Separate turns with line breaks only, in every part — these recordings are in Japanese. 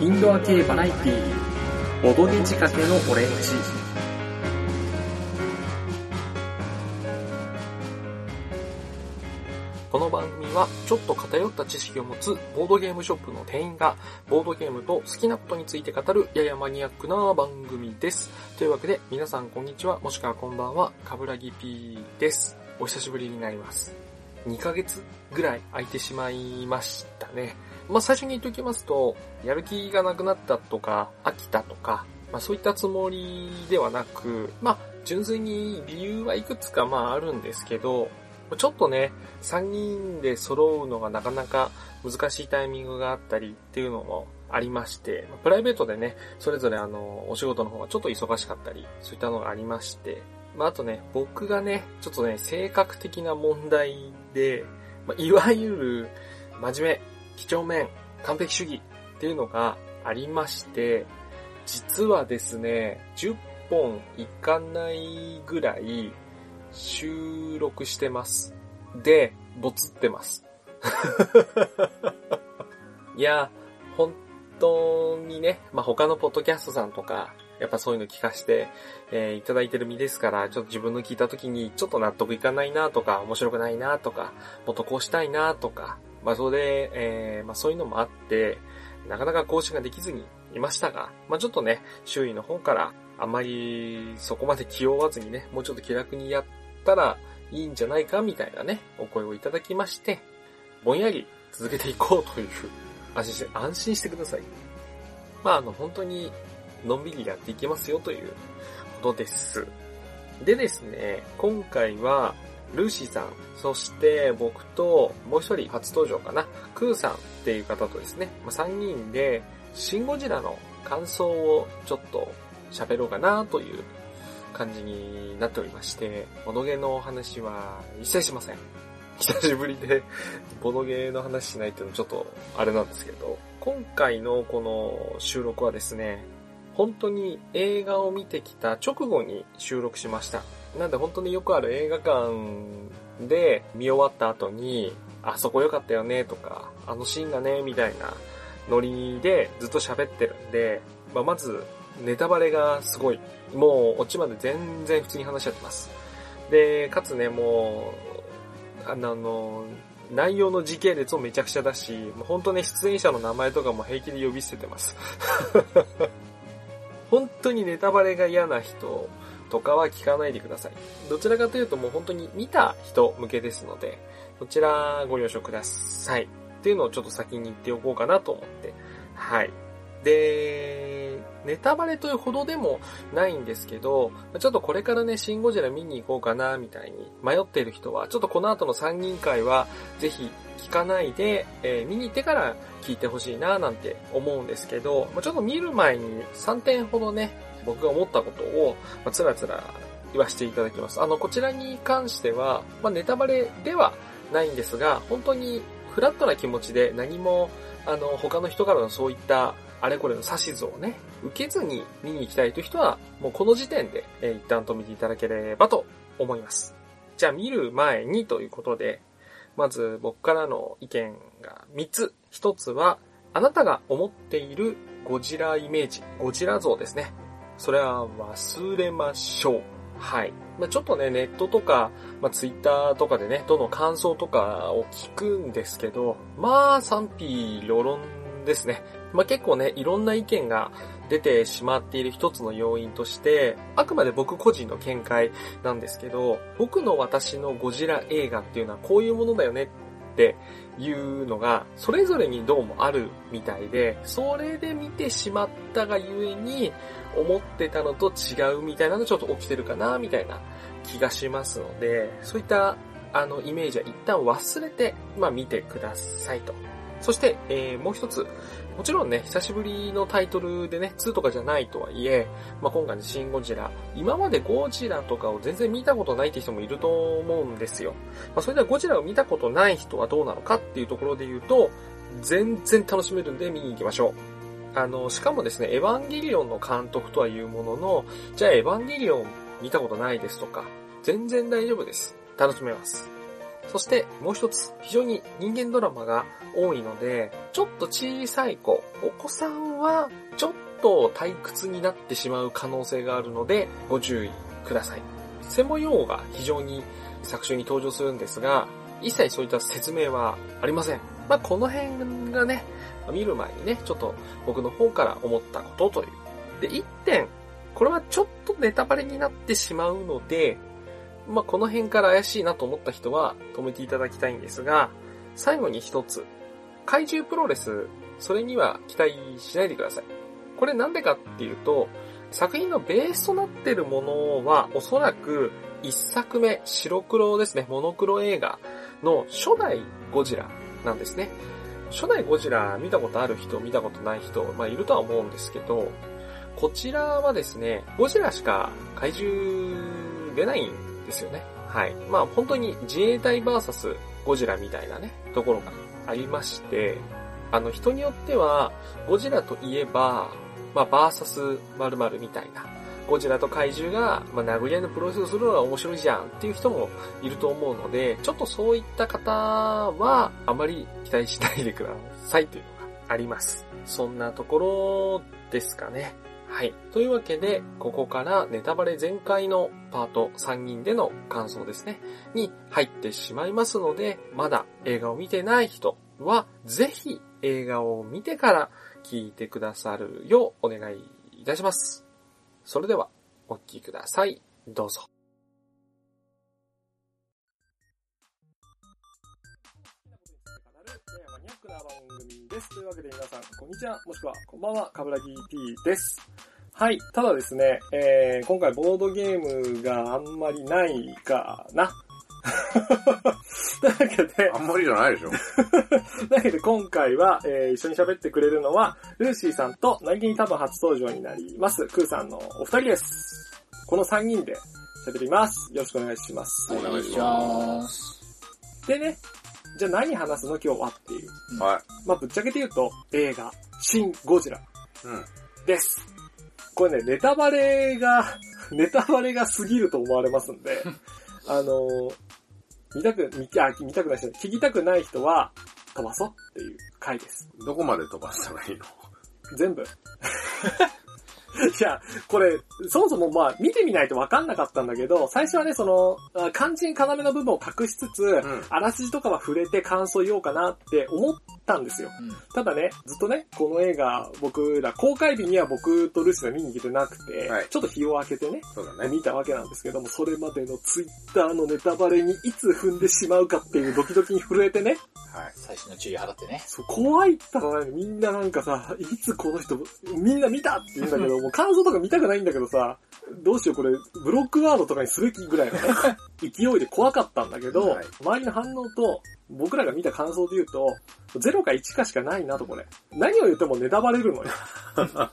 インドア系バラエティー、ボドゲ仕掛けのオレンジ。
この番組はちょっと偏った知識を持つボードゲームショップの店員がボードゲームと好きなことについて語るややマニアックな番組です。というわけで皆さんこんにちはもしくはこんばんは、かぶらぎ P です。お久しぶりになります。2ヶ月ぐらい空いてしまいましたね。まあ最初に言っておきますと、やる気がなくなったとか、飽きたとか、まあそういったつもりではなく、まあ純粋に理由はいくつかまああるんですけど、ちょっとね、3人で揃うのがなかなか難しいタイミングがあったりっていうのもありまして、プライベートでね、それぞれあの、お仕事の方がちょっと忙しかったり、そういったのがありまして、まああとね、僕がね、ちょっとね、性格的な問題で、まあ、いわゆる真面目、几帳面、完璧主義っていうのがありまして、実はですね、10本いかないぐらい収録してます。で、ボツってます。いや、本当にね、まあ、他のポッドキャストさんとか、やっぱそういうの聞かして、えーいただいてる身ですから、ちょっと自分の聞いた時にちょっと納得いかないなとか、面白くないなとか、もっとこうしたいなとか、まあ、それで、えーまあ、そういうのもあって、なかなか更新ができずにいましたが、まあ、ちょっとね、周囲の方から、あんまりそこまで気負わずにね、もうちょっと気楽にやったらいいんじゃないかみたいなね、お声をいただきまして、ぼんやり続けていこうという、安心して、安心してください。まあ、あの、本当に、のんびりやっていきますよということです。でですね、今回は、ルーシーさん、そして僕ともう一人初登場かな、クーさんっていう方とですね、まあ、3人で、シンゴジラの感想をちょっと喋ろうかなという感じになっておりまして、ボドゲのお話は一切しません。久しぶりで、ボドゲの話しないっていうのはちょっとあれなんですけど、今回のこの収録はですね、本当に映画を見てきた直後に収録しました。なんで本当によくある映画館で見終わった後に、あそこ良かったよねとか、あのシーンがね、みたいなノリでずっと喋ってるんで、まあ、まずネタバレがすごい。もうオチまで全然普通に話し合ってます。で、かつね、もう、あの内容の時系列もめちゃくちゃだし、もう本当ね、出演者の名前とかも平気で呼び捨ててます。本当にネタバレが嫌な人とかは聞かないでください。どちらかというともう本当に見た人向けですので、そちらご了承ください。っていうのをちょっと先に言っておこうかなと思って。はい。で、ネタバレというほどでもないんですけど、ちょっとこれからね、シンゴジラ見に行こうかな、みたいに迷っている人は、ちょっとこの後の参議院会は、ぜひ聞かないで、えー見に行ってから聞いてほしいな、なんて思うんですけど、ちょっと見る前に3点ほどね、僕が思ったことを、まあつらつら言わせていただきます。あの、こちらに関しては、まあ、ネタバレではないんですが、本当にフラットな気持ちで何も、あの、他の人からのそういった、あれこれの指図をね、受けずに見に行きたいという人は、もうこの時点で、えー一旦止めていただければと思います。じゃあ見る前にということで、まず僕からの意見が3つ。1つは、あなたが思っているゴジライメージ、ゴジラ像ですね。それは忘れましょう。はい。まあ、ちょっとね、ネットとか、まあ、ツイッターとかでね、どの感想とかを聞くんですけど、まあ、賛否両論ですね。まあ、結構ね、いろんな意見が出てしまっている一つの要因として、あくまで僕個人の見解なんですけど、僕の私のゴジラ映画っていうのはこういうものだよねっていうのが、それぞれにどうもあるみたいで、それで見てしまったがゆえに、思ってたのと違うみたいなのちょっと起きてるかな、みたいな気がしますので、そういった、あの、イメージは一旦忘れて、まあ見てくださいと。そして、えー、もう一つ。もちろんね、久しぶりのタイトルでね、2とかじゃないとはいえ、まあ、今回のシン・ゴジラ、今までゴジラとかを全然見たことないって人もいると思うんですよ。まあ、それではゴジラを見たことない人はどうなのかっていうところで言うと、全然楽しめるんで見に行きましょう。あの、しかもですね、エヴァンゲリオンの監督とはいうものの、じゃあエヴァンゲリオン見たことないですとか、全然大丈夫です。楽しめます。
そしてもう一つ、非常に人間ドラマが多いので、ちょっと小さい子、お子さんはちょっと退屈になってしまう可能性があるので、ご注意ください。専門用語が非常に作中に登場するんですが、一切そういった説明はありません。まあ、この辺がね、見る前にね、ちょっと僕の方から思ったことという。で、一点、これはちょっとネタバレになってしまうので、まあ、この辺から怪しいなと思った人は止めていただきたいんですが、最後に一つ、怪獣プロレス、それには期待しないでください。これなんでかっていうと、作品のベースとなっているものはおそらく一作目、白黒ですね、モノクロ映画の初代ゴジラなんですね。初代ゴジラ見たことある人、見たことない人、まあいるとは思うんですけど、こちらはですね、ゴジラしか怪獣出ないですよね。はい。まあ本当に自衛隊 VS ゴジラみたいなね、ところがありまして、あの人によっては、ゴジラといえば、まあバーサス〇〇みたいな、ゴジラと怪獣が、まあ、殴り合いのプロレスをするのが面白いじゃんっていう人もいると思うので、ちょっとそういった方は、あまり期待しないでくださいというのがあります。そんなところですかね。はい。というわけで、ここからネタバレ全開のパート3人での感想ですね、に入ってしまいますので、まだ映画を見てない人は、ぜひ映画を見てから聞いてくださるようお願いいたします。それでは、お聞きください。どうぞ。マニアックな番組です。というわけで皆さん、こんにちは、もしくは、こんばんは、かぶらぎ P です。はい。ただですね、えー、今回ボードゲームがあんまりないかな。というわけで、
あんまりじゃないでしょ。
だけど今回は、えー一緒に喋ってくれるのは、ルーシーさんと、何気に多分初登場になります、クーさんのお二人です。この3人で喋ります。よろしくお願いします。
お願いします。
でね、じゃあ何話すの今日はっていう。
は
まあ、ぶっちゃけて言うと、映画、シン・ゴジラ
い。うん。
です。これね、ネタバレが、ネタバレが過ぎると思われますんで、あのー見たく、見あ見たくない人、聞きたくない人は、飛ばそうっていう回です。
どこまで飛ばしたらいいの？
全部。いや、これ、そもそもまあ、見てみないと分かんなかったんだけど、最初はね、その、あ肝心要の部分を隠しつつ、
ん
あらすじとかは触れて感想言おうかなって思ったんですよ。ただね、ずっとね、この映画、僕ら、公開日には僕とルシが見に来てなくて、
はい
ちょっと日を明けてね、
そうだね。
見たわけなんですけども、それまでのツイッターのネタバレにいつ踏んでしまうかっていうドキドキに震えてね、
はい。
最新の注意払ってね。
そう、怖いったらね、みんななんかさ、いつこの人、みんな見たって言うんだけど、もう感想とか見たくないんだけどさ、どうしようこれ、ブロックワードとかにすべきぐらいのね、勢いで怖かったんだけど、
はい
周りの反応と、僕らが見た感想で言うと、0か1かしかないなとこれ。何を言ってもネタバレるのよ。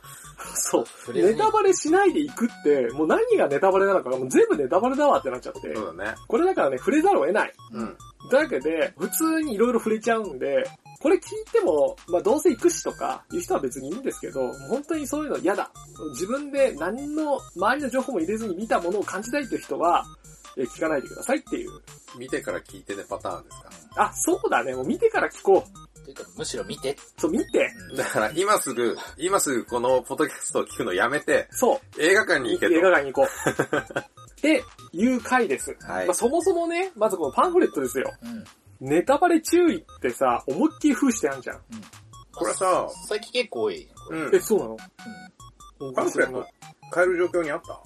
そう。ネタバレしないでいくって、もう何がネタバレなのかがもう全部ネタバレだわってなっちゃって。
そうだね。
これだからね、触れざるを得ない。
うん。
だけで、普通にいろいろ触れちゃうんで、これ聞いても、まあどうせ行くしとか、いう人は別にいいんですけど、本当にそういうの嫌だ。自分で何の周りの情報も入れずに見たものを感じたいという人は、え聞かないでくださいっていう。
見てから聞いてねパターンですか？
あ、そうだね。もう見てから聞こう。
というか、むしろ見て。
そう、見て。
だから今すぐ、今すぐこのポッドキャストを聞くのやめて、
そう。
映画館に行けと。
映画館に行こう。っていう回です。
はい
まあ、そもそもね、まずこのパンフレットですよ。
うん。
ネタバレ注意ってさ、思いっきり封してあるじゃん。
これさ、
最近結構多い。
うん
え、。そうなの？
うん。
パンフレット買える状況にあった？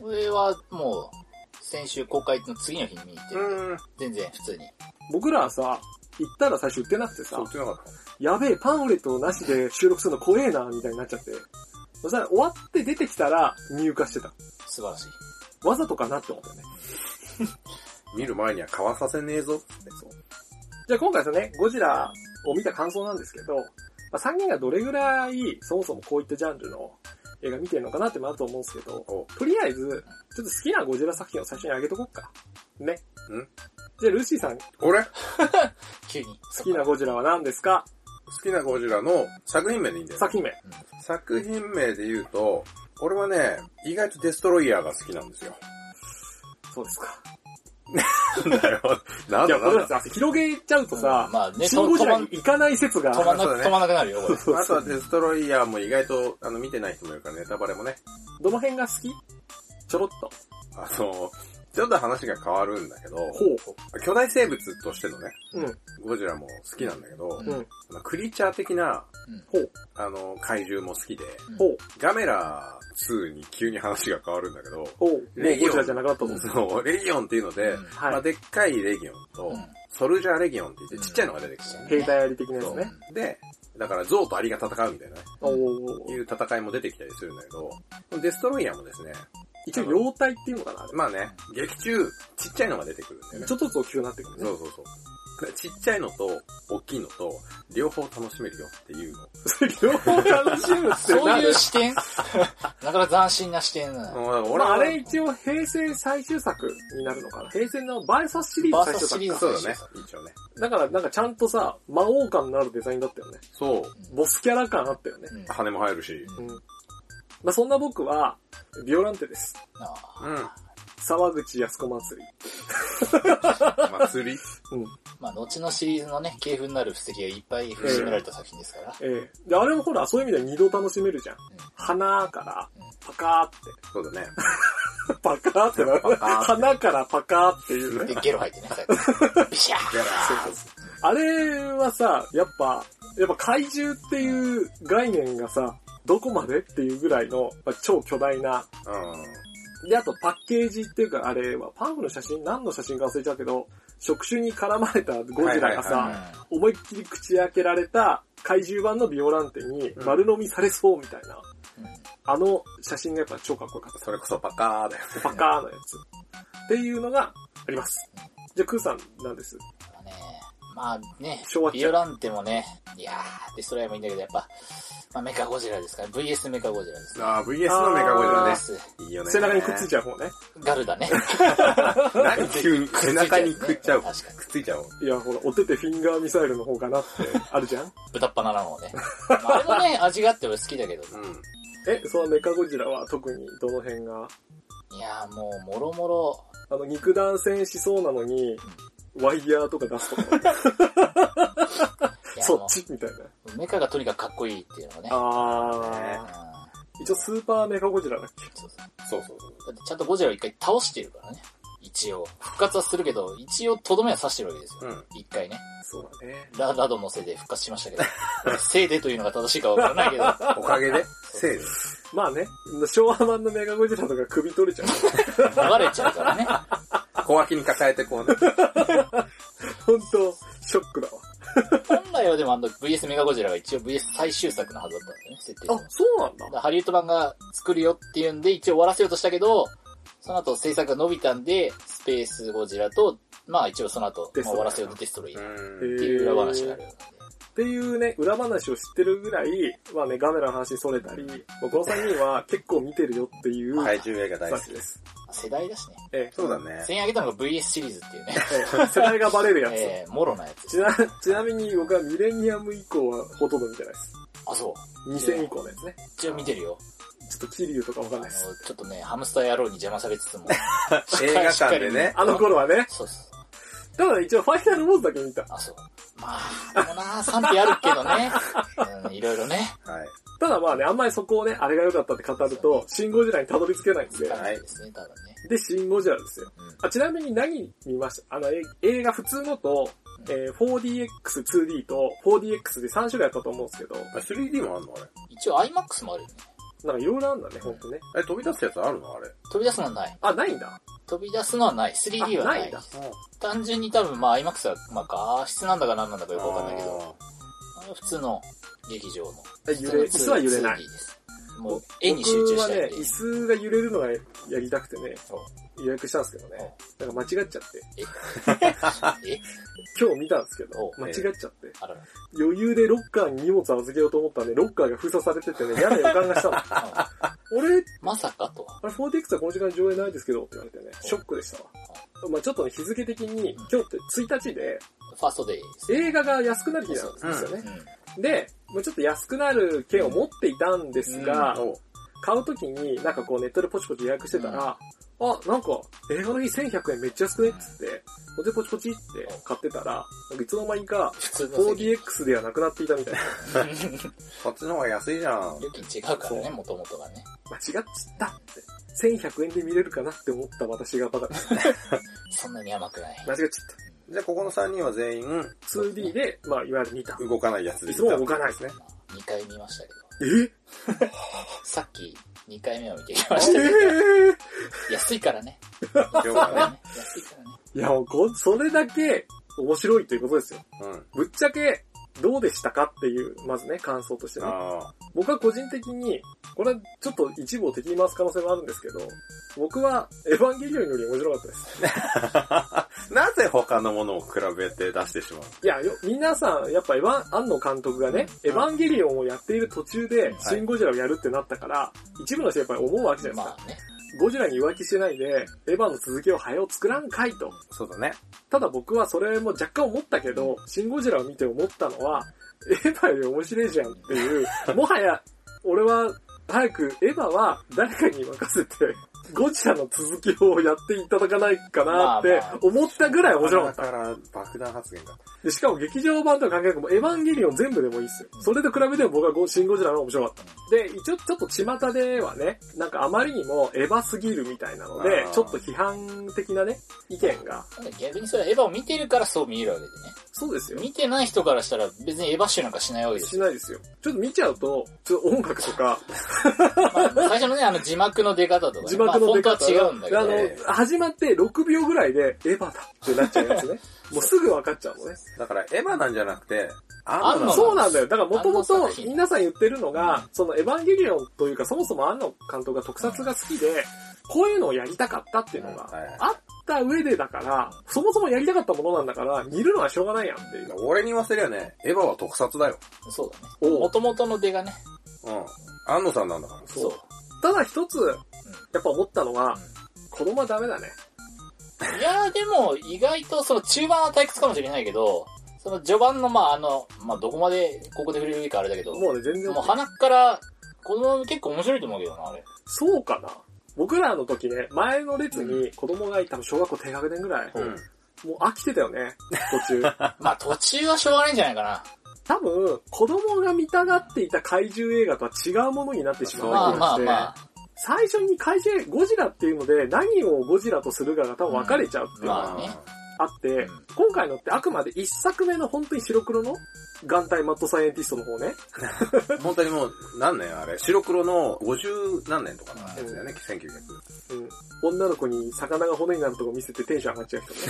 これはもう、先週公開の次の日に見に行ってるんで、
うん。
全然普通に。
僕らはさ、行ったら最初売ってなくてさ
そう、売、ってなかっ
やべえ、パンフレットなしで収録するの怖えな、みたいになっちゃって。そしたら終わって出てきたら入荷してた。
素晴らしい。
わざとかなって思ったよね。
た。見る前には買わさせねえぞって。
そう。じゃあ今回ですね、ゴジラを見た感想なんですけど、まあ、3人がどれぐらいそもそもこういったジャンルの映画見てるのかなってもあると思うんですけど、
お
とりあえず、ちょっと好きなゴジラ作品を最初に上げとこっか。ね。
ん
じゃあルーシーさん、
俺？好
急に。
好きなゴジラは何ですか？
きなゴジラの作品名でいいんだよ、ね。
作品名。
作品名で言うと、俺はね、意外とデストロイヤーが好きなんですよ。
そうですか。
なんだよ。なん
いや、
だなんだ。
これさ、広げちゃうとさ、
まあね、
シンゴジラ
止
に行かない説が、
まんな
ね
止まんなくなるよ、これ。
あとはデストロイヤーも意外と、あの、見てない人もいるから、ネタバレもね。
どの辺が好き？ちょろっと。
あの、ちょっと話が変わるんだけど、
ほ
巨大生物としてのね、
う。うん。
ゴジラも好きなんだけど、
うん
クリーチャー的な、
ほう。
あの、怪獣も好きで。ガメラ2に急に話が変わるんだけど、レギオン
ゴジラじゃなくなったぞ。
そう、レギオンっていうので、
うん
はい
まあ、でっかいレギオンと、
うん
ソルジャーレギオンって言ってちっちゃいのが出てくるんだよね。
兵隊あり的なやつね。
で、だから象とアリが戦うみたいなね、いう戦いも出てきたりするんだけど、デストロイヤーもですね、
一応、妖体っていうのかな
まあね、劇中、ちっちゃいのが出てくるんだよね。
ちょっとずつ大きくなってくるね。
そうそうそう。ちっちゃいのと、大きいのと、両方楽しめるよっていうの。
両方楽しむって
そういう視点？なかなか斬新な視点だな。
もうだから
ま
俺は
あ、あれ一応平成最終作になるのかな平成のバーサスシリーズ最終
バーサスシリー
作
ズ
そうだね、一応ね。
だからなんかちゃんとさ、魔王感のあるデザインだったよね。
そう。
ボスキャラ感あったよね。
うん
羽も生えるし。
うん。まあそんな僕は、ビオランテです。
あ
うん。
沢口靖子祭り。
祭り？
うん。
まあ、後のシリーズのね、系譜になる布石がいっぱい封じめられた作品ですから。
ええで、あれもほら、そういう意味では二度楽しめるじゃん。花から、パカーって。
そうだね。
パカーってなる。花からパカーっていうね。
で、ゲロ入ってね、最後。ビシャー
そうそうあれはさ、やっぱ、やっぱ怪獣っていう概念がさ、どこまでっていうぐらいの、まあ、超巨大な。
うん。
で、あとパッケージっていうか、あれはパンフの写真何の写真か忘れちゃうけど、触手に絡まれたゴジラが
はい
さ、
はい
思いっきり口開けられた怪獣版のビオランテに
うん
丸飲みされそうみたいな、
うん
あの写真がやっぱ超かっこよかった。
それこそパカーだよね。
パカーのやつ。っていうのがあります。じゃあ、クーさんなんです。
まあね、まあねビオランテもね、いやー、デストライもいいんだけど、やっぱ、まあ、メカゴジラですから、VS メカゴジラですね。
ああ、VS のメカゴジラね。
です
いいよね。
背中にくっついちゃう方ね。
ガルだね。
何急に背中にくっちゃう。
確かに
くっついちゃう。
いや、ほら、お手手フィンガーミサイルの方かなってあるじゃん
豚っ鼻なのね。まあ、あれもね、味があって俺好きだけど。
うん。
え、そのメカゴジラは特にどの辺が？
いやーもう、もろもろ、
あの、肉弾戦しそうなのに、ワイヤーとか出すとか、そっ
も
ちみたいな。
う、メカがとにかくかっこいいっていうのがね。
あー。一応スーパーメカゴジラだっけ？
そうそう
そうそう。
だってちゃんとゴジラを一回倒してるからね。一応。復活はするけど、一応とどめは刺してるわけですよ。
うん。
一回ね。
そうだね。
ララドのせいで復活しましたけど。せいでというのが正しいかわからないけど。
おかげで、せいで？
まあね、昭和版のメカゴジラとか首取れちゃう。
流れちゃうからね。
小脇に抱えてこうね。
ほんと、ショックだわ。
本来はでもあの VS メガゴジラが一応 VS 最終作のはずだったんだよね、設定
あ
上、
そうなんだ
だ。ハリウッド版が作るよっていうんで一応終わらせようとしたけど、その後制作が伸びたんで、スペースゴジラと、まあ一応その後、まあ終わらせようとデストロイっ
うん。
ていう裏話があるよ。
っていうね、裏話を知ってるぐらい、まあね、ガメラの話にそれたり、もうこの3人は結構見てるよっていう
怪獣映画大好きで。
すす。
世代だしね。
ええ
そうだね。
先挙げたのが VS シリーズっていうね、
え え世代がバレるやつ。
えー、もろなやつ
ち。な、ちなみに僕はミレニアム以降はほとんど見てないです。
あ、そう。
2000以降のやつね。
一応見てるよ。
ちょっとキリュウとかわかんないです。
ちょっとね、ハムスター野郎に邪魔されつつも。
映画館でね。
あの頃はね。
そうっす。
ただ一応ファイナルウォーズだけ見た。
あ、そう。まあ、でもな、賛否あるけどね。うん、いろいろね。
はい。
ただまあね、あんまりそこをね、あれが良かったって語ると、シンゴジラにたどり着けないんで、
はい
ですね、ただね。
で、シンゴジラですよ。
うん
あ、ちなみに何見ました？あの、え映画普通のと、えー 4DX、2D と 4DX で3種類あったと思うんですけど、
あ 3D もあんのあれ？
一応 IMAX もあるよね。
なんかいろいろあるんだね、ほんとね。
え、飛び出すやつあるの？あれ。
飛び出すのはない。
あ、ないんだ。
飛び出すのはない。3D はない。
あないんだ
単純に多分、まあ IMAX は、まあ画質なんだか何なんだかよくわかんないけど、普通の劇場の。
え揺れ、椅子は揺れない
2D。です。もう、絵に集中した。
僕はね、椅子が揺れるのがやりたくてね、
お
予約したんですけどね。なんか間違っちゃって。
え？
今日見たんですけど
お、
間違っちゃって。余裕でロッカーに荷物預けようと思ったらね、ロッカーが封鎖されててね、嫌な予感がしたの。
あ
俺、
まさかとは。
あれ 4DX はこの時間上映ないですけどって言われてね、ショックでしたわ。まあちょっとね、日付的に、今日って1日で、
ファーストデイ。
映画が安くなる日なんですよ
うん
ね。で、もうちょっと安くなる券を持っていたんですが、
お
買うときになんかこうネットでポチポチ予約してたら、あ、なんか、映画の日1100円めっちゃ安くねっつって、ポチポチポチって買ってたら、なんかいつの間にか
普通の席。
4DX ではなくなっていたみたいな。
こっちの方が安いじゃん。
料金違うからね、もともとがね。
間違っちったって。1100円で見れるかなって思った私がバカです。
そんなに甘くない。
間違っちっ
じゃあ、ここの3人は全員、
た。2D で、まあ、いわゆる見た。
動かないやつで
いつも動かない
ですね。
2回見ましたけど。
え？
さっき2回目を見てき
え
ましたけど。
ー
安いからね。
今日はね。
安いからね。
いや、もうこ、それだけ面白いということですよ。
うん。
ぶっちゃけ、どうでしたかっていう、まずね、感想としてね。
あ
僕は個人的に、これはちょっと一部を敵に回す可能性もあるんですけど、僕はエヴァンゲリオンより面白かったです。
あ。なぜ他のものを比べて出してしまう
いや、よ、皆さん、やっぱエヴァン、庵野監督がね、エヴァンゲリオンをやっている途中で、シン・ゴジラをやるってなったから、一部の人やっぱり思うわけじゃないですか。
まあね。
ゴジラに浮気してないで、エヴァの続きを早を作らんかいと。
そうだね。
ただ僕はそれも若干思ったけど、シン・ゴジラを見て思ったのは、エヴァより面白いじゃんっていう、もはや、俺は、早くエヴァは誰かに任せて、ゴジラの続きをやっていただかないかなって思ったぐらい面白かった。
だから、爆弾発言が。
で、しかも劇場版とは関係なく、もうエヴァンゲリオン全部でもいいっすよ。それと比べても僕はゴシン・ゴジラの方が面白かった。で、一応ちょっと巷ではね、なんかあまりにもエヴァすぎるみたいなのでちょっと批判的なね、意見が。
逆にそれはエヴァを見てるからそう見えるわけでね。
そうですよ。
見てない人からしたら別にエヴァ集なんかしないわけですよ。
しないですよ。ちょっと見ちゃうと、ちょっと音楽とか、
まあ、最初のね、あの字幕の出方とか、ね、
字幕の出方
まあ、本当は違うんだけど、
あ
ね。
の、始まって6秒ぐらいでエヴァだってなっちゃうやつね。もうすぐ分かっちゃうのね。
だから、エヴァなんじゃなくて、
安野
アンノ
そうなんだよ。だからもともと皆さん言ってるのが、そのエヴァンゲリオンというかそもそも安野監督が特撮が好きで、こういうのをやりたかったっていうのがあった上でだから、そもそもやりたかったものなんだから、見るのはしょうがないやんっていう。
俺に言わせりゃね、エヴァは特撮だよ。
そうだね。
おう
元々の出がね。
うん。安野さんなんだから。
そう。
ただ一つ、やっぱ思ったのは、子供はダメだね。
いやーでも、意外とその中盤は退屈かもしれないけど、その序盤のまああの、まあどこまでここで触れるべきかあれだけど、も
もうね、全然
う。鼻から、子供結構面白いと思うけどな、あれ。
そうかな僕らの時ね、前の列に子供がいたの小学校低学年ぐらい。
うん。
もう飽きてたよね、途中。
まあ途中はしょうがないんじゃないかな。
多分、子供が見たがっていた怪獣映画とは違うものになってしまう
まあ
気がして、
まあまあ。
最初に怪獣映画、ゴジラっていうので何をゴジラとするかが多分分かれちゃうっていうのが
まあね
あって、
うん
今回のってあくまで一作目の本当に白黒の眼帯マッドサイエンティストの方ね。
本当にもう、何年あれ白黒の50何年とかのやつだよね、1900。
うん。女の子に魚が骨になるとこ見せてテンション上がっちゃう人ね。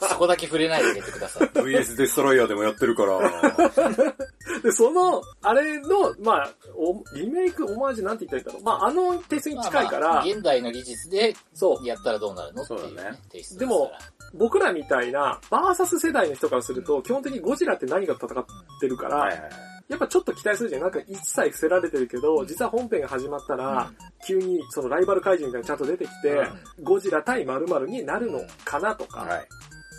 そこだけ触れないであげてください。
VS デストロイヤーでもやってるから。
で、その、あれの、まあ、おリメイク、オマージュなんて言ったらいいんだろう。まあ、あのテイストに近いから、
まあまあ現代の技術で
そう。
やったらどうなるのっていう
そうだね
ね、テイスト
でも僕らみたいな、バーサス世代の人からすると、基本的にゴジラって何が戦ってるから、
はいはいはい。
やっぱちょっと期待するじゃん。なんか一切伏せられてるけど、実は本編が始まったら、急にそのライバル怪獣みたいなのちゃんと出てきて、ゴジラ対〇〇になるのかなとか、
はい。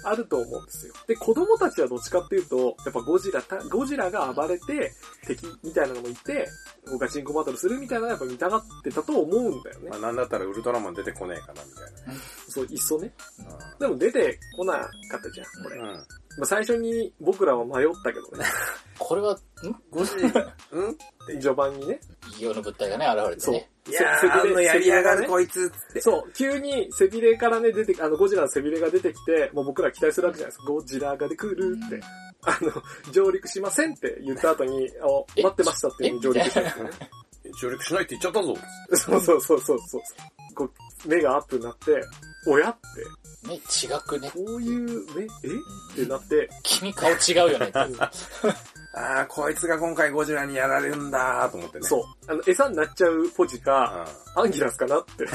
あると思うんですよ。で、子供たちはどっちかっていうと、やっぱゴジラた、ゴジラが暴れて、敵みたいなのもいて、ガチンコバトルするみたいなのやっぱ見たがってたと思うんだよね
まあ。なんだったらウルトラマン出てこねえかな、みたい
そう、いっそね。
な。
でも出てこなかったじゃん、これ。
うん。
まあ、最初に僕らは迷ったけどね。
これは、ん？
ゴジ、うん？
序盤にね。
異形の物体がね、現れて
そう
ね。。
いや
せ
ー、あのやりやがる
ね
こいつって。
そう、急に背びれからね、出て、あの、ゴジラの背びれが出てきて、もう僕ら期待するわけじゃないですか。ゴジラがで来るって。あの、上陸しませんって言った後に、あ
え？
待ってましたっていう風に上陸したんですよね。
上陸しないって言っちゃったぞ。
そうそうそうそうそう。こう、目がアップになって、親って、
ね、違くね。
こういう目、え？ってなって、
君顔違うよね
あー、こいつが今回ゴジラにやられるんだーと思ってね。
そう。あの、餌になっちゃうポジか、アンギラスかなって。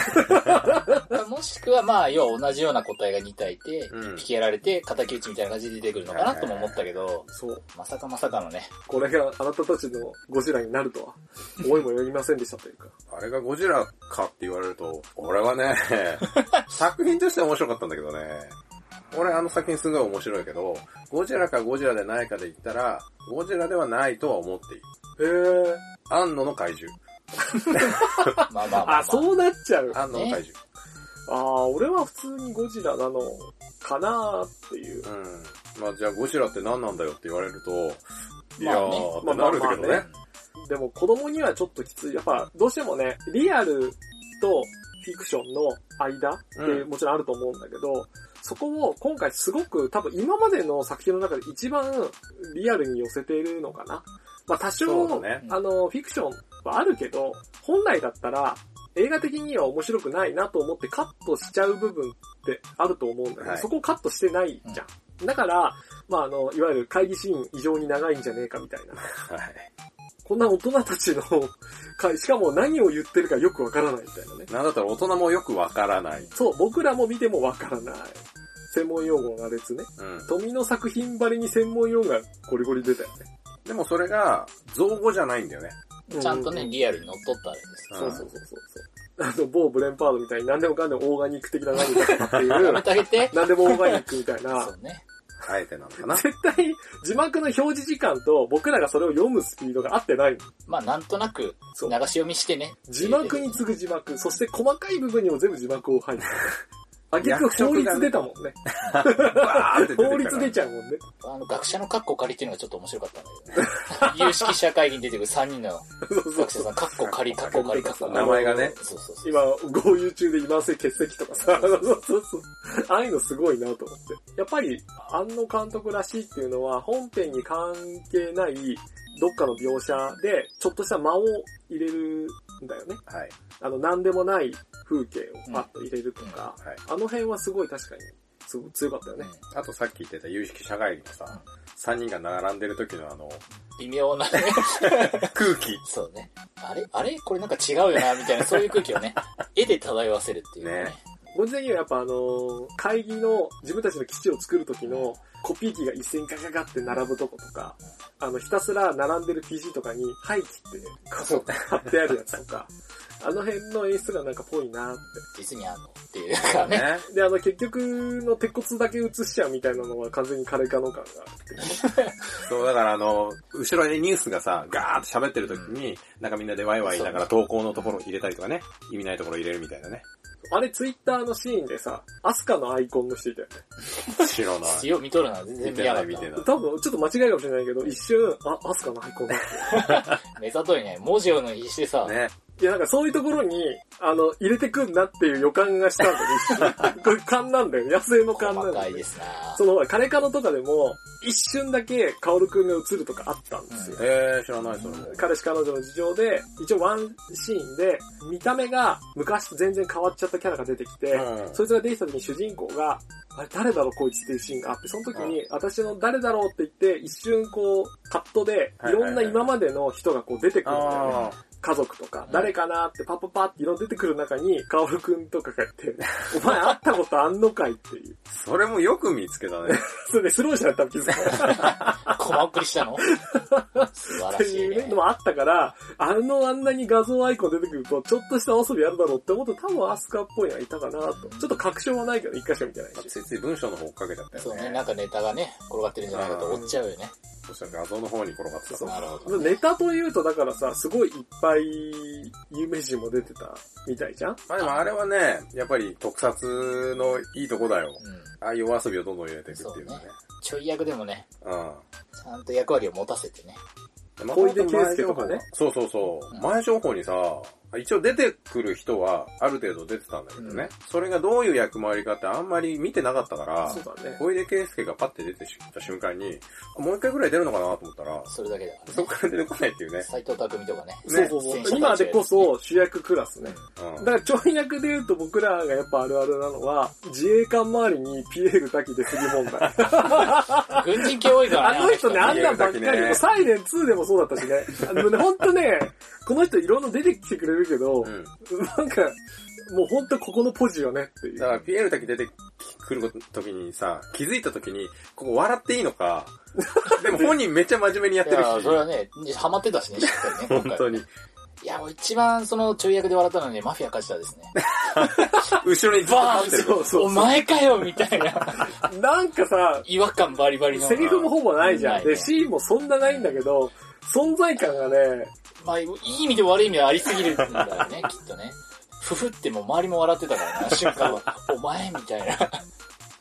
もしくはまあ、要は同じような個体が2体いて、
うん
引きやられて、敵討ちみたいな感じで出てくるのかなとも思ったけど、
そう。
まさかまさかのね。
これがあなたたちのゴジラになるとは、思いもよりませんでしたというか。
あれがゴジラかって言われると、俺はね、作品としては面白かったんだけどね。俺あの作品すごい面白いけど、ゴジラかゴジラでないかで言ったら、ゴジラではないとは思っている。
へー。
安野の怪獣。
まあまあまあ、まあ。
あ、そうなっちゃう。
安野の怪獣。
ああ、俺は普通にゴジラなのかなーっていう。
うん。まあじゃあゴジラって何なんだよって言われると、いや
まあね
なるけど
まあまあまあ
ね。
でも子供にはちょっときつい。やっぱ、どうしてもね、リアルとフィクションの間って
うん
もちろんあると思うんだけど、そこを今回すごく多分今までの作品の中で一番リアルに寄せているのかな。まあ多
そ
少、
ね
あの、フィクションはあるけど、本来だったら映画的には面白くないなと思ってカットしちゃう部分ってあると思うんだけど、
はい
そこをカットしてないじゃん。だから、まああの、いわゆる会議シーン異常に長いんじゃねえかみたいな。
はい。
こんな大人たちの会、しかも何を言ってるかよくわからないみたいなね。
なんだったら大人もよくわからない。
そう、僕らも見てもわからない。専門用語の羅列ね。
うん。
富の作品ばりに専門用語がゴリゴリ出たよね。
でもそれが、造語じゃないんだよね。
ちゃんとね、
う
リアルに乗っ取ったあれです。
うん
そうそうそうそうそう。あの、某ブレンパードみたいに何でもかんでもオーガニック的な何かとかってい
やめ
う、
てあげて。
何でもオーガニックみたいな
そ。うね。
あえてなのかな。
絶対字幕の表示時間と僕らがそれを読むスピードが合ってない。
まあなんとなく流
そう
し読みしてね。
字幕に次ぐ字幕、そして細かい部分にも全部字幕を入ってる。あ、結局法律出たもんね。
バーって出てきたから
法律出ちゃうもんね。
あの、学者のカッコ仮っていうのがちょっと面白かったんだけどね。有識者会議に出てくる3人の
そうそう
学者さん、カッコ仮、カッコ仮、カッコ仮。
名前がね
そうそうそう。
今、合流中で今せ欠席とかさ、そうそうそう。ああいうのすごいなと思って。やっぱり、安野監督らしいっていうのは、本編に関係ないどっかの描写で、ちょっとした間を入れるんだよね。
はい。
あの、なんでもない風景をパッと入れるとか、
はい。
あの辺はすごい確かに、すごい強かったよね。
あとさっき言ってた有識者会議のさ、3人が並んでる時のあの、
微妙なね。
空気。
そうね。あれあれ？これなんか違うよな、みたいな、そういう空気をね、絵で漂わせるっていうね。
ね
個人的にはやっぱあのー会議の自分たちの基地を作る時のコピー機が一斉にガガガって並ぶとことか、あの、ひたすら並んでる PC とかに、廃棄って、貼ってあるやつとか、あの辺の演出がなんかぽいなって。
実にあんのっていうかね。
ね。
で、あの、結局の鉄骨だけ映しちゃうみたいなのは完全にカレカノ感があって。
そう、だからあの、後ろにニュースがさ、ガーッと喋ってる時に、なんかみんなでワイワイ言いながら投稿のところ入れたりとかね、意味ないところ入れるみたいなね。
あれ、ツイッターのシーンでさ、アスカのアイコンの人いたよね。
知らない。
強見とるのは全然
見
やがった
ない見てない。
多分、ちょっと間違いかもしれないけど、一瞬、あ、アスカのアイコンだって。
目ざといね、文字をの必死でさ、
ね。
いや、なんかそういうところに、あの、入れてくんなっていう予感がしたんだよ、一 瞬これ勘なんだよ。野生の勘なんだよその、カレカノとかでも、一瞬だけカオルくんが映るとかあったんですよ。
えー、知らない、それも。
彼氏彼女の事情で、一応ワンシーンで、見た目が昔と全然変わっちゃったキャラが出てきて、
うん
そいつが出てきた時に主人公が、あれ誰だろうこいつっていうシーンがあって、その時に、私の誰だろうって言って、一瞬こう、カットで、いろんな今までの人がこう出てくるんだよね。
あ
家族とか
う、ん
誰かなってパッパッパっていろいろ出てくる中に、カオルくんとかがいて、お前会ったことあんのかいっていう。
ーそれもよく見つけたね。
それでスローしたら多分気づかない。
コマ送りしたの？素晴
って
らしいうね
いねの。もあったから、あのあんなに画像アイコン出てくると、ちょっとしたお遊びあるだろうって思うと多分アスカっぽいのがいたかなと。ちょっと確証はないけど、一回しか見てないし。
ついつい文章の方追っかけちゃったよね。
そうね、なんかネタがね、転がってるんじゃないかと追っちゃうよね。
そしたら画像の方に転がってた
そう
なるほど。
ネタというと、だからさ、すごいいっぱい有名人も出てたみたいじゃん？
まあでもあれはね、やっぱり特撮のいいとこだよ。
うん。
ああいうお遊びをどんどん入れていくっていうのはね。
ちょい役でもね、
うん。
ちゃんと役割を持たせてね。
小出圭介とかね。
そうそうそう
う。ん
前情報にさ、一応出てくる人はある程度出てたんだけどね。それがどういう役回りかってあんまり見てなかったから
そう、だね。
小出圭介がパッて出てきた瞬間に、あもう一回ぐらい出るのかなと思ったら、
それだけだからね。
そこから出てこないっていうね。
斎藤匠とかね。
そうそうそう。今でこそ主役クラスね。
うん
だから、ちょい役で言うと僕らがやっぱあるあるなのは、自衛官周りにピエール滝出過ぎ問題。
軍人系多いからね。
あの人ね、あんなんばっかり、
滝ね
サイレン2でもそうだったしね。あのね、ほんとね、この人いろんな出てきてくれるけど、
うん。
なんか、もうほんとここのポジよねっていう。
だから、ピエール滝出てくる時にさ、気づいた時に、ここ笑っていいのか、でも本人めっちゃ真面目にやってる
いや、
し
そ、れはね、ハマってたしね、しっかりね。
本当に。
いや、もう一番そのちょい役で笑ったのはね、マフィアカジタですね。
後ろにずっと立ってる。
そうそう
お前かよみたいな。
なんかさ、
違和感バリバリの。
セリフもほぼないじゃん。で、シーンもそんなないんだけど、存在感がね、
まあ、いい意味で悪い意味でありすぎるんだよね、きっとね。ふふってもう周りも笑ってたからな、瞬間は。お前みたいな。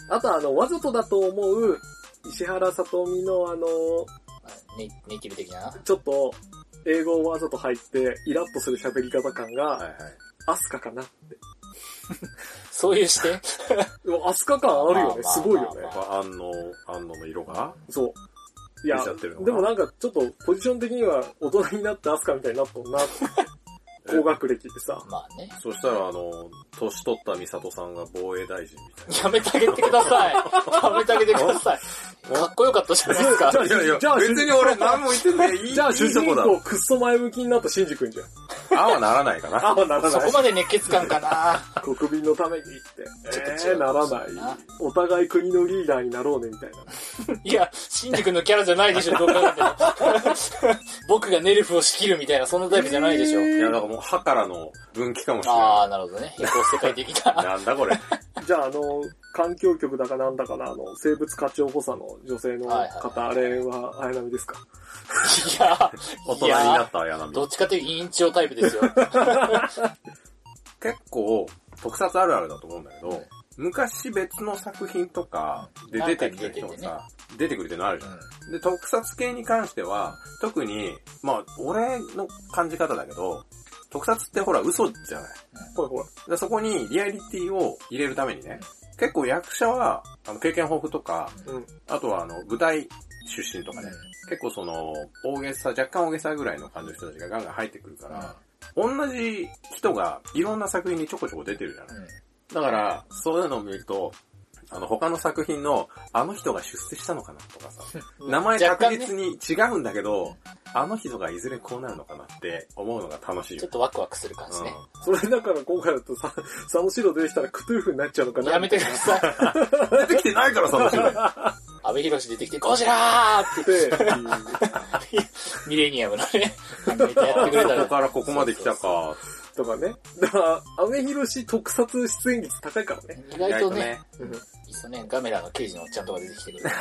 あとあの、わざとだと思う、石原さとみのあの、
ネネイティブ的な？
ちょっと、英語をわざと入って、イラッとする喋り方感が、
はいはい。
アスカかなって。
そういう視点？
アスカ感あるよね。すごいよね
ま。
やっぱ、安野、安野の色が？
そう。いや
出ちゃってるの、か
でもなんかちょっとポジション的には大人になってアスカみたいになっとんな。高学歴でさ。
まあね。
そしたら、あの、年取った美里さんが防衛大臣みたい
やめてあげてください。やめてあげてください。かっこよかったじゃないですか。
じゃあ
な。いやいや、
じゃあ
別に俺何も言ってない。いい、
じゃあ主人。公くっそ前向きになったシンジ君じゃん。
ああはならないかな。
ああ、ならない。
そこまで熱血感かな。
国民のためにって。
ちょっと
えー、ならない。お互い国のリーダーになろうね、みたいな。
いや、シンジ君のキャラじゃないでしょ、どう考えても。僕がネルフを仕切るみたいな、そんなタイプじゃないでしょ。
いや、だからもう歯からの分岐かもしれ
あ
な
あ、なるほどね。平行世界的な。
い。なんだこれ。
じゃあ、あの、環境局だかなんだかな、あの、生物課長補佐の女性の方、あれは綾波ですか？
いや、
大人になった綾波
ど。っちかというと委員長タイプですよ。
結構、特撮あるあるだと思うんだけど、昔別の作品とかで出てきた人がさ、出てくるってのあるじゃん。で、特撮系に関しては、特に、まあ、俺の感じ方だけど、特撮ってほら嘘じゃない。
ほらほら。
でそこにリアリティを入れるためにね、結構役者は、あの、経験豊富とか、
うん。
あとはあの、舞台出身とかね、結構その、大げさ、若干大げさぐらいの感じの人たちがガンガン入ってくるから、同じ人がいろんな作品にちょこちょこ出てるじゃない。だから、そういうのを見ると、あの、他の作品の、あの人が出世したのかなとかさ、名前確実に違うんだけど、あの人がいずれこうなるのかなって思うのが楽しいよ
ちょっ。とワクワクする感じね。
それだから今回だとさ、佐野史郎出てきたらクトゥーフになっちゃうのかな
やめてください。
う ん出てきてないからさ、面白い。
安部寛出てきて、ゴジラーって
って、
ミレニアムのね、やってくれたら。
ここからここまで来たか。
とかね。だから、アメヒロシ特撮出演率高いからね。
意外とね、
うん
いいっすね、ガメラの刑事のおっちゃんとか出てきてくれるね。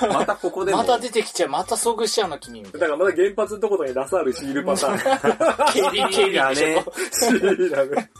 またここでも。
また出てきちゃう、また遭遇しちゃうの君みたいな。
だからまだ原発のところにラサールシールパターン。
警備、警備でしょ。
シールだね。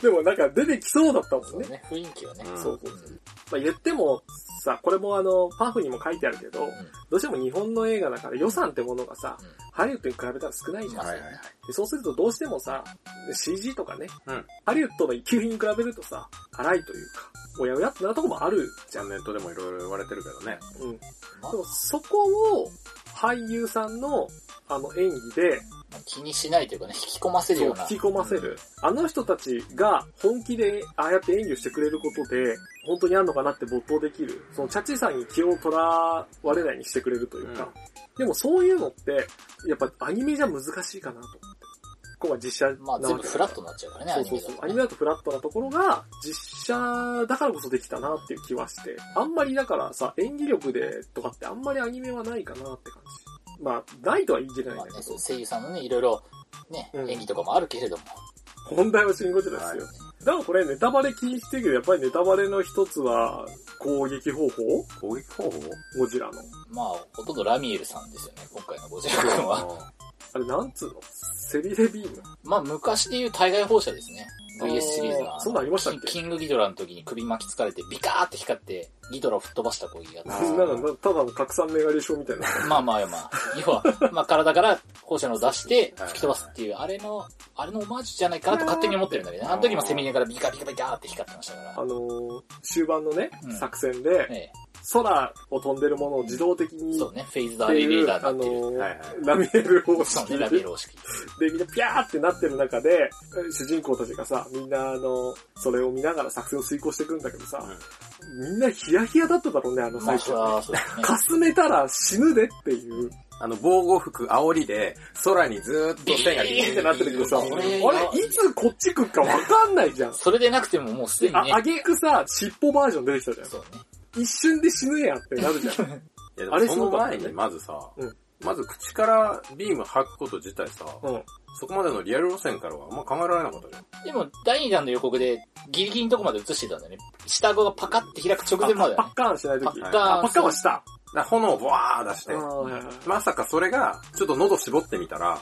でもなんか出てきそうだったもんね。
そうね、雰囲気はね。
うん
そうそうそう。まあ言っても、さ、これもあの、パフにも書いてあるけど、どうしても日本の映画だから予算ってものがさ、ハリウッドに比べたら少ないじゃん。
はいはいはい。
でそうするとどうしてもさ、CG とかね、
うん
ハリウッドの一級品に比べるとさ、荒いというか、おやおやってなとこもあるじゃん。
ネットでもいろいろ言われてるけどね。
うん。
まあ
でもそこを俳優さんのあの演技で
気にしないというかね、引き込ませるような。
引き込ませる。あの人たちが本気でああやって演技をしてくれることで、本当にあんのかなって没頭できる。そのチャッチーさんに気を取らわれないにしてくれるというか。でもそういうのって、やっぱアニメじゃ難しいかなと思って。ここは実写な
まあ全部フラットになっちゃうからね、ア
そうそうそう。アニメだとフラットなところが、実写だからこそできたなっていう気はして。あんまりだからさ、演技力でとかってあんまりアニメはないかなって感じ。まあ、ないとは言い切れないん
まあね声優さんのね、いろいろ、ね、
うん
演技とかもあるけれども。
本題はシンゴジラですよ。だからこれネタバレ気にしてるけど、やっぱりネタバレの一つは、攻撃方法？
攻撃方法？
ゴジラの。
まあ、ほとんどラミエルさんですよね、今回のゴジラ君は。
あれなんつうの？セビレビーム？
まあ、昔でいう対外放射ですね。VS シリーズが。
あーそんなんありましたっけ？
キングギドラの時に首巻きつかれてビカーって光って、ギドラを吹っ飛ばした攻撃があったんです
なんか、ただの拡散メガレションみたいな。
まあまあまあ、要は、まあ体から放射能を出して吹き飛ばすっていう、あれの、あれのオマージュじゃないかなと勝手に思ってるんだけどね。あの時もセミネからビカビカビカーって光ってましたから
あ。のー、終盤のね、
うん
作戦で、
え
空を飛んでるものを自動的
え、
に、
そうね、フェーズド
っていう、
アレイレーダー
あの
になって
いはい
ラミエル方式
そうね、ラビエロ式。
で、みんなピャーってなってる中で、主人公たちがさ、みんなあの、それを見ながら作戦を遂行していくんだけどさ、みんなヒヤヒヤだっただろうね、あの
まあ、
最初。かすめたら死ぬでっていう、
あの、防護服煽りで、空にずーっと線がビ
ピーンってなってるけどさ、あ
これ
れ、いつこっち来るかわかんないじゃん。
それでなくてももうすでに
あ、
ね
あ。げくさ、尻尾バージョン出てきたじゃん。
そうね。
一瞬で死ぬやんってなるじゃん。
いやその前にまずさ、
うん
まず口からビーム吐くこと自体さ、
うん。
そこまでのリアル路線からはあんま考えられなかったじゃん。
でも、第2弾の予告で、ギリギリのとこまで映してたんだよね。下顎がパカって開く直前まで
パ
ね
ッ。カーンしないとき。
パッカーン
あパッカーンはした。
ら炎をブワー出してまさかそれが、ちょっと喉絞ってみたら、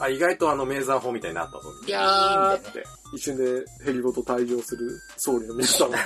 あ、意外とあのメーザー砲みたいになったぞ。
ビャーみたいなね。
一瞬でヘリごと退場する総理の皆さんが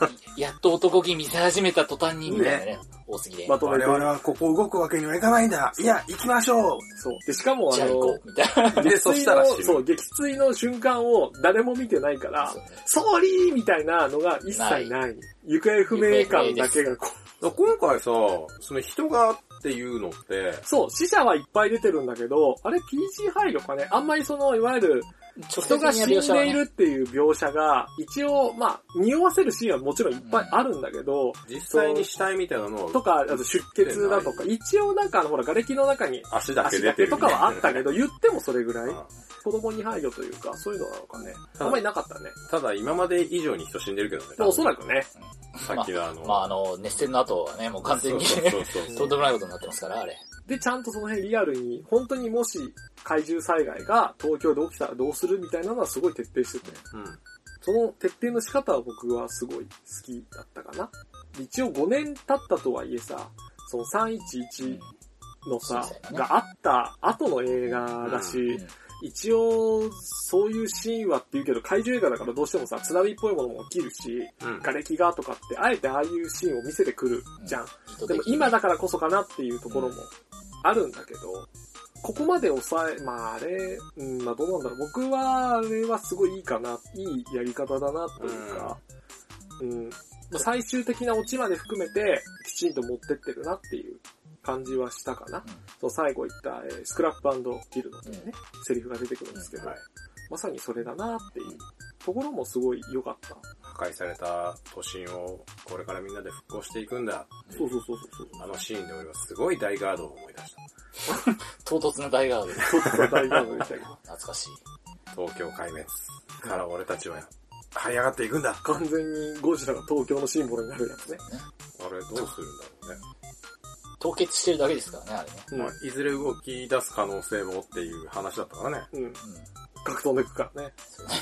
やっと男気見せ始めた途端に、みたいなね。多すぎで。
まとめて。
はここ動くわけにはいかないんだ。いや、行きましょう。
そう。で、しかもあの
みたいな。
で、そしたら。
そう、撃墜の瞬間を誰も見てないから
そうね、
総理みたいなのが一切ない。行方不明感だけがこう、
今回さ、その人がっていうのって、
そう、死者はいっぱい出てるんだけど、あれ PG 配慮かね？あんまりその、いわゆる、人が死んでいるっていう描写が、一応、まあ、匂わせるシーンはもちろんいっぱいあるんだけど、
実際に死体みたいなのを
とか、あと出血だとか、一応なんかあの、ほら、瓦礫の中に
足だけ
足
出てる
とかはあったけど、言ってもそれぐらい
あ
子供に配慮というか、そういうのなのかね。
あ
あんまりなかったね。
ただ今まで以上に人死んでるけどね。
おそらくね。
さっきのあの、
まあ、あの、熱戦の後はね、もう完全に、
そうそうそうそう
とんでもないことになってますから、あれ。
で、ちゃんとその辺リアルに、本当にもし怪獣災害が東京で起きたらどうするみたいなのはすごい徹底してて、
うん。
その徹底の仕方は僕はすごい好きだったかな。一応5年経ったとはいえさ、その311のさ、
震災のね
があった後の映画だし、
うん
一応、そういうシーンはって言うけど、怪獣映画だからどうしてもさ、津波っぽいものも起きるし、
うん。
瓦礫がとかって、あえてああいうシーンを見せてくるじゃん。でも
意図的に
今だからこそかなっていうところもあるんだけど、ここまで抑え、まああれ、うん、まあどうなんだろう。僕はあれはすごいいいかな、いいやり方だなというか、うん、まあ最終的なオチまで含めてきちんと持ってってるなっていう感じはしたかな。そう最後言った、えースクラップビルドっていうね、セリフが出てくるんですけど、
はい。
まさにそれだなっていうところもすごい良かった。
破壊された都心をこれからみんなで復興していくんだ。
そうそうそうそう。
あのシーンで俺はすごい大ガードを思い出した。
唐突な大ガードで
ちょっと大ガードでしたけど。
懐かしい。
東京壊滅から俺たちは這い上がっていくんだ。
完全にゴジラが東京のシンボルになるやつね。
あれどうするんだろうね。
凍結してるだけですからね、あれね。
うん
まあ、いずれ動き出す可能性もっていう話だったからね。
うん。
うん。
格闘でくからね。
そうね。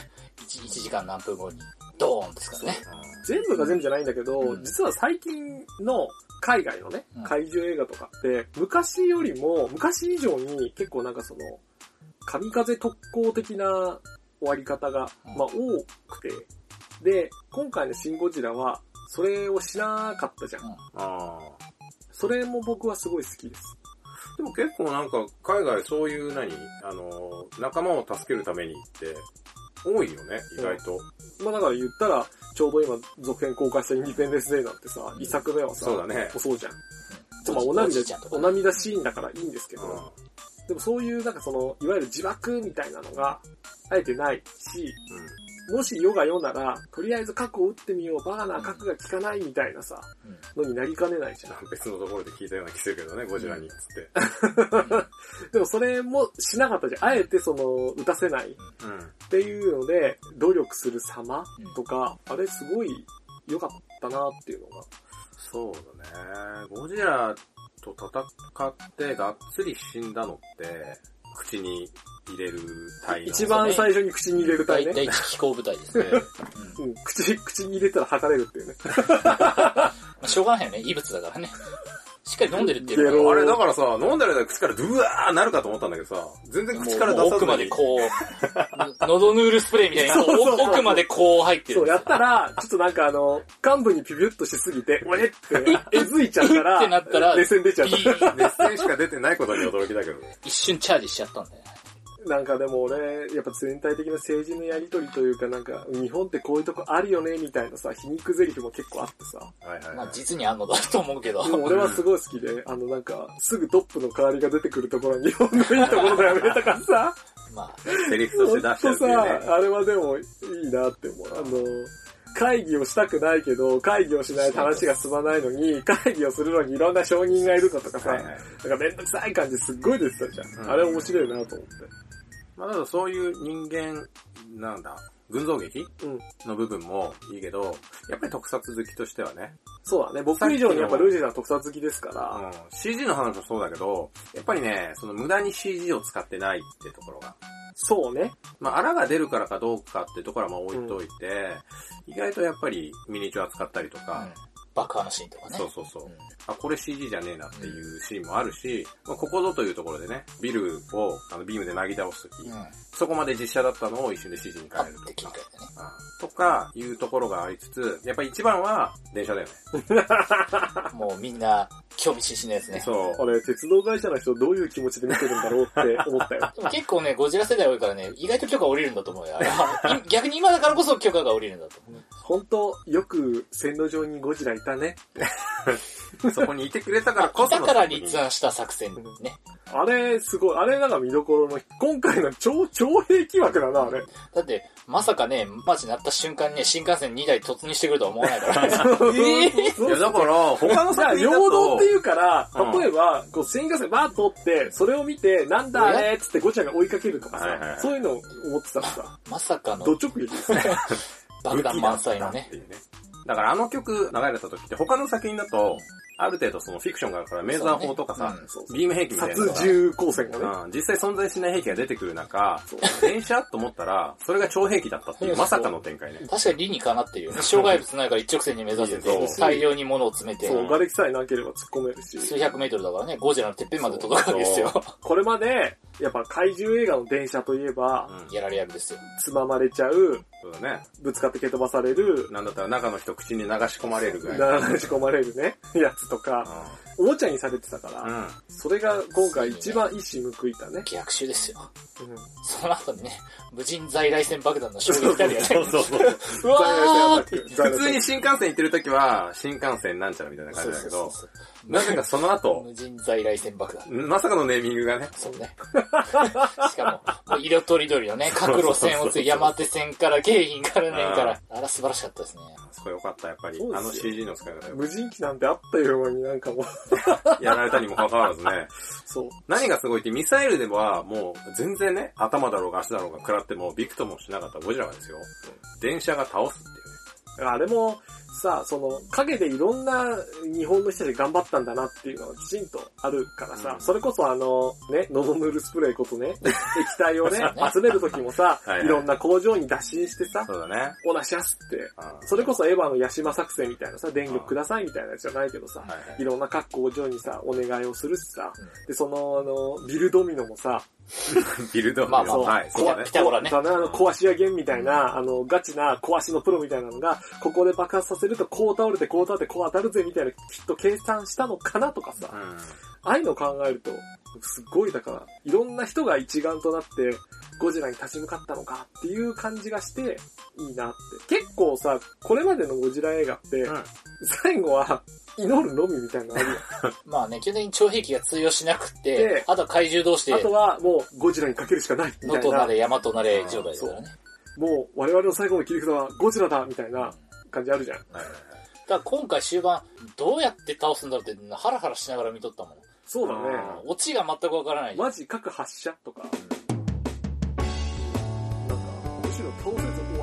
1, 1時間何分後に、ドーンですからね。
全部が全部じゃないんだけど、
うん
実は最近の海外のね
うん、
怪獣映画とかって、昔よりも、昔以上に結構なんかその、神風特攻的な終わり方が、
うん
まあ多くて、で、今回のシン・ゴジラは、それをしなかったじゃん。
うん
ああ。
それも僕はすごい好きです。
でも結構なんか海外そういう何？あの、仲間を助けるためにって多いよね、意外と。
まあだから言ったら、ちょうど今続編公開したインディペンデンスデイなんてさ、一作目はさ、
そうだね。
そうじゃん。
うん
まあお涙お
ね。
涙シーンだからいいんですけ
う
ど、でもそういうなんかその、いわゆる自爆みたいなのが、あえてないし、もし世が世なら、とりあえず核を撃ってみよう、バカな核が効かないみたいなさ、
うん
のになりかねないじゃん。
ん。別のところで聞いたような気するけどね、ゴジラにっつって。
でもそれもしなかったじゃん。あえてその、撃たせないっ
うん。
ていうので、努力する様とか、あれすごい良かったなっていうのが。
そうだね。ゴジラと戦ってがっつり死んだのって、口に入れる体の。
一番最初に口に入れる体ね。
第第一機構部隊ですね。うん
うん、口、口に入れたら吐かれるっていうね。
まあしょうがないよね。異物だからね。しっかり飲んでるっていう。
あれだからさ、飲んだら口からドゥワーなるかと思ったんだけどさ、全然口から出さずに。
奥までこう、喉ヌールスプレーみたいな。
そうそうそう。
奥までこう入ってる。
そう、やったら、ちょっとなんかあの、幹部にピピュッとしすぎて、おえって、えずいちゃったら、
ってなったら
目線出ちゃっ
ビーン
熱線しか出てないことに驚きだけどね。
一瞬チャージしちゃったんだよ。
なんかでも俺、やっぱ全体的な政治のやりとりというか、なんか、日本ってこういうとこあるよね、みたいなさ、皮肉台詞も結構あってさ。
はいはい、
まあ
はい。
実にあんのだと思うけど。
でも俺はすごい好きで、あのなんか、すぐトップの代わりが出てくるところに日本のいいところだよね、とかさ。
まあ、
セリフとして出していうね。
さ、あれはでもいいなって思う。あの、会議をしたくないけど、会議をしないと話が進まないのに、会議をするのにいろんな証人がいるのとかさ、
はいはい。
なんかめんどくさい感じすっごい出てたじゃん。
うん
あれ面白いなと思って。
まあ、ただそういう人間、なんだ、群像劇
うん。
の部分もいいけど、やっぱり特撮好きとしてはね、
そうだね。僕以上にやっぱルージーさん特撮好きですから、
うん、CG の話もそうだけど、やっぱりね、その無駄に CG を使ってないってところが。
そうね。
まあ、あらが出るからかどうかってところはまあ置いといて、意外とやっぱりミニチュア使ったりとか、
爆破のシーンとかね。
そうそうそう
うん。
あ、これ CG じゃねえなっていうシーンもあるし、まあ、ここぞというところでね、ビルをあのビームでなぎ倒すとき、
うん。
そこまで実写だったのを一瞬で CG に変えるとか。
ね。
うんとか、いうところがありつつ、やっぱり一番は電車だよね。
もうみんな、興味津々のやつね。
そう。
あれ、鉄道会社の人どういう気持ちで見てるんだろうって思ったよ。
で も結構ね、ゴジラ世代多いからね、意外と許可降りるんだと思うよ。逆に今だからこそ許可が降りるんだと思う。
本当よく線路上にゴジラいたね。
そこにいてくれたからこその
だから立案した作戦ね。
あれ、すごい。あれなんか見どころの、今回の超、超兵器枠だな、あれ。
だって、まさかね、マジなった瞬間にね、新幹線2台突入してくるとは思わないから。え
いや、だから、他の
さ、
作品だ
陽動
と
って、いうから、
うん
例えば、こう、新幹線バーッと通って、それを見て、なんだあれっつってゴチャが追いかけるとかさ
はいはいは、い
そういうのを思ってたらさ、
まさかの
ド直撃ですね。
爆弾満載のね
だからあの曲流れた時って他の作品だと、ある程度そのフィクションがあるから、メーザー砲とかさ、ビーム兵器みたいな
殺重光線がね。
うん、実際存在しない兵器が出てくる中電車と思ったら、それが超兵器だったっていう、まさかの展開ね。
確かに理にかなってるよね。障害物ないから一直線に目指せて、大量に物を詰めて、
そう、瓦礫さえなければ突っ込めるし。
数百メートルだからね、ゴジラのてっぺんまで届くわけですよ。
これまで、やっぱ怪獣映画の電車といえば、
うん
やられ役ですよ。
つままれちゃう、
そうだね。
ぶつかって蹴飛ばされる、
なんだったら中の人口に流し込まれるぐらい。
流し込まれるね、やつとか、おもちゃにされてたから、
うん。
それが今回一番一矢報いたね。
逆襲ですよ。
うん
その後にね、無人在来線爆弾の衝撃たりやね。
そうそうそう。
うわーって。
普通に新幹線行ってる時は、新幹線なんちゃらみたいな感じだけど、
そう
なぜかその後、
無人在来線爆弾。
まさかのネーミングがね、
そうね。しかも、色とりどりのね、各路線をつい山手線から京浜からねんから、あら素晴らしかったですね。
そこよかった、やっぱり
そう。ですよ
あの CG の使い方よ
無人機なんてあったようになんかもう、
やられたにもかかわらずね。
そう。
何がすごいって、ミサイルではもう全然ね、頭だろうが足だろうが食らってもびくともしなかったゴジラがですよ。電車が倒すっていうね。
あれも、さ、その、陰でいろんな日本の人たちが頑張ったんだなっていうのがきちんとあるからさ、
うん。
それこそあの、ね、喉塗るスプレーことね、液体をね集めるときもさ
はいはい。
いろんな工場に打診してさ、
そうだね。
おなしゃすって、
うん。
それこそエヴァのヤシマ作戦みたいなさ、電力くださいみたいなやつじゃないけどさ、
はいはい。
いろんな各工場にさ、お願いをするしさ
うん、
で、その、あの、ビルドミノもさ、
ビルド
まあまあまあ
はい、そうだね。
ピ。タゴラね。
だなあの、壊し屋弦みたいな、あの、ガチな壊しのプロみたいなのが、ここで爆発させるとこう倒れて、こう倒れて、こう当たるぜみたいな、きっと計算したのかなとかさ、
うん。
ああいうのを考えると、すっごいだから、いろんな人が一丸となって、ゴジラに立ち向かったのかっていう感じがして、いいなって。結構さ、これまでのゴジラ映画って、
うん
最後は、祈るのみみたいなのあるやん。
まあね、基本的に超兵器が通用しなくて
で、
あとは怪獣同士で
あと、はもうゴジラにかけるしかないみたいな。
野となれ山となれ状態だからね。
もう我々の最後の切り札はゴジラだみたいな感じあるじゃん。
はいはいはい
だから今回終盤、どうやって倒すんだろうって、ハラハラしながら見とったもん。
そうだね。
オチが全くわからない。
マジ各発射とか、なんか、むしろ倒せると